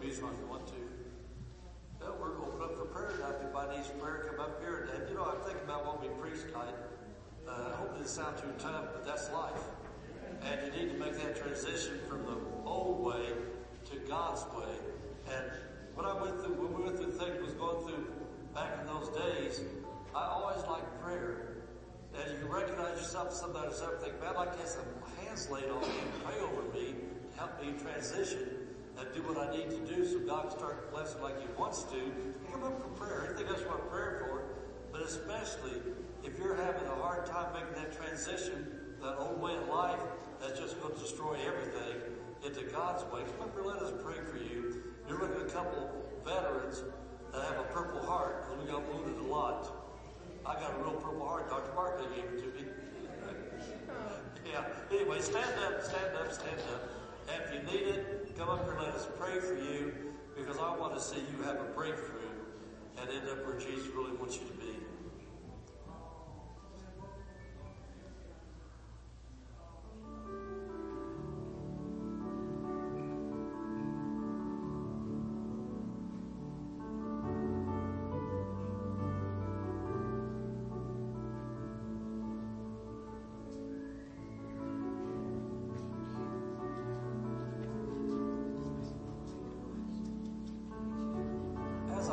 music if you want to. Well, we're open up for prayer. If anybody needs prayer, come up here. And, you know, I'm thinking about what we preach tonight. Uh, I hope it doesn't sound too tough, but that's life. And you need to make that transition from the old way to God's way. And when I went through, when we went through things was going through back in those days, I always liked prayer. And you can recognize yourself who's ever think, man, I'd like to have some hands laid on me and pray over me to help me transition and do what I need to do so God can start blessing like He wants to. Come up for prayer. Anything else you want prayer for. But especially if you're having a hard time making that transition, that old way of life that's just going to destroy everything into God's way. Come up let us pray for you. You're looking at a couple veterans that have a purple heart because we got wounded a lot. I got a real purple heart. Dr. Barkley gave it to me. yeah. Anyway, stand up, stand up, stand up. If you need it, come up here and let us pray for you because I want to see you have a breakthrough and end up where Jesus really wants you to be.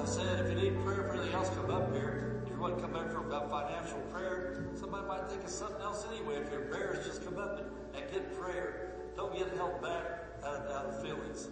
I said, if you need prayer for anything else, come up here. If you want to come up for about financial prayer, somebody might think of something else anyway. If you're embarrassed, just come up and, and get prayer. Don't get held back out of, out of feelings.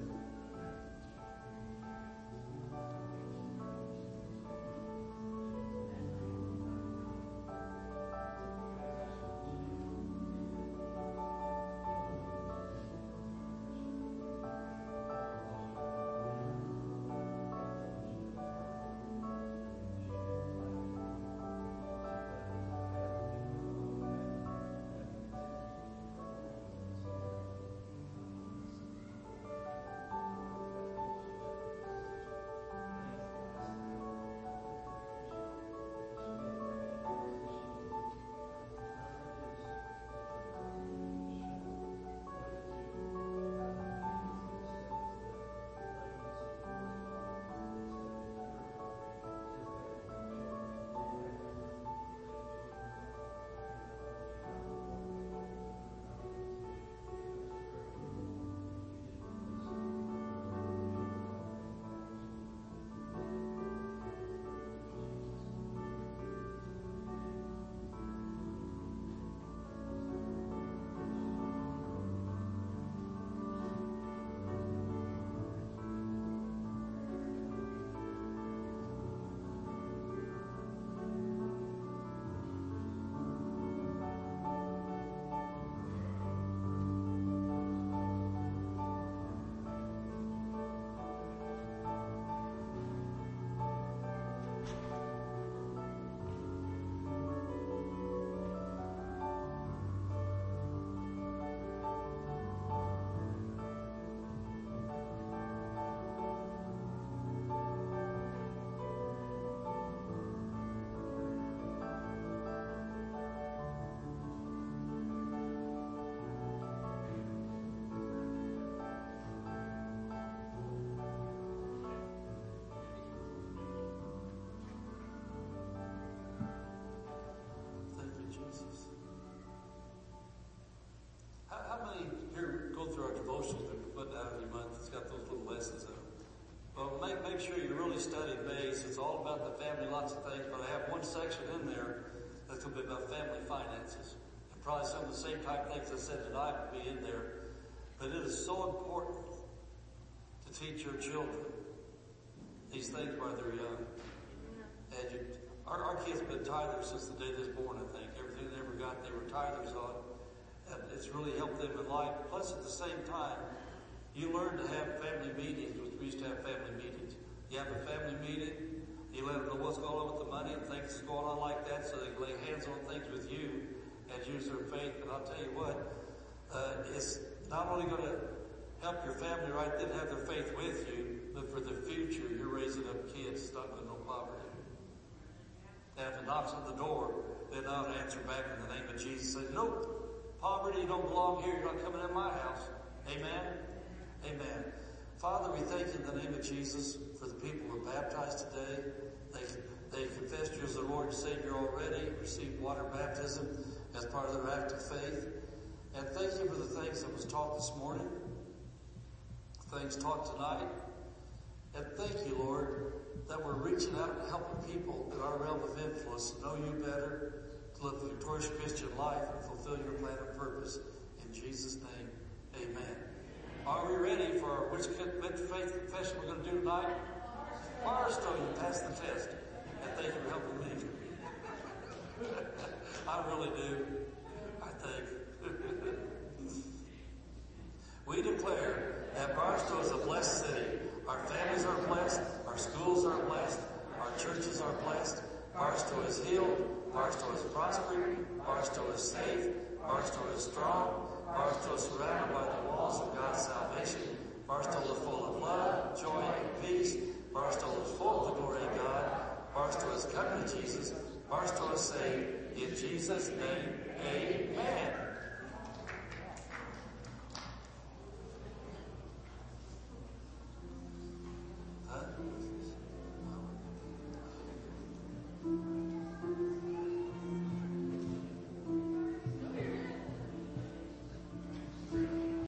Make, sure you really study base. It's all about the family, lots of things, but I have one section in there that's going to be about family finances. And probably some of the same type things I said tonight would be in there. But it is so important to teach your children these things while they're young. And you, our, our kids have been tithers since the day they was born, I think. Everything they ever got, they were tithers on. And it's really helped them in life. Plus, at the same time, you learn to have family meetings, which we used to have family meetings. You have a family meeting, you let them know what's going on with the money and things that's going on like that so they can lay hands on things with you and use their faith. And I'll tell you what, uh, it's not only going to help your family right then have their faith with you, but for the future, you're raising up kids stuck with no poverty. And if it knocks on the door, then to answer back in the name of Jesus. Say, nope, poverty don't belong here. You're not coming in my house. Amen. Amen. Father, we thank you in the name of Jesus for the people who are baptized today. They, they confessed you as their Lord and Savior already, received water baptism as part of their act of faith. And thank you for the things that was taught this morning, things taught tonight. And thank you, Lord, that we're reaching out and helping people in our realm of influence to know you better, to live a victorious Christian life and fulfill your plan and purpose. In Jesus' name, amen. Are we ready for which faith confession we're going to do tonight? Firestone, you passed the test. And thank you for helping me. I really do. I think. we declare that Barstow is a blessed city. Our families are blessed. Our schools are blessed. Our churches are blessed. Barstow is healed. Barstow is prospering. Barstow is safe. Barstow is strong. Barstow is surrounded by the walls of God's salvation. Barstow is full of love, joy, and peace. Barstow is full of the glory of God. Barstow is coming to Jesus. Barstow is saved. In Jesus' name, amen.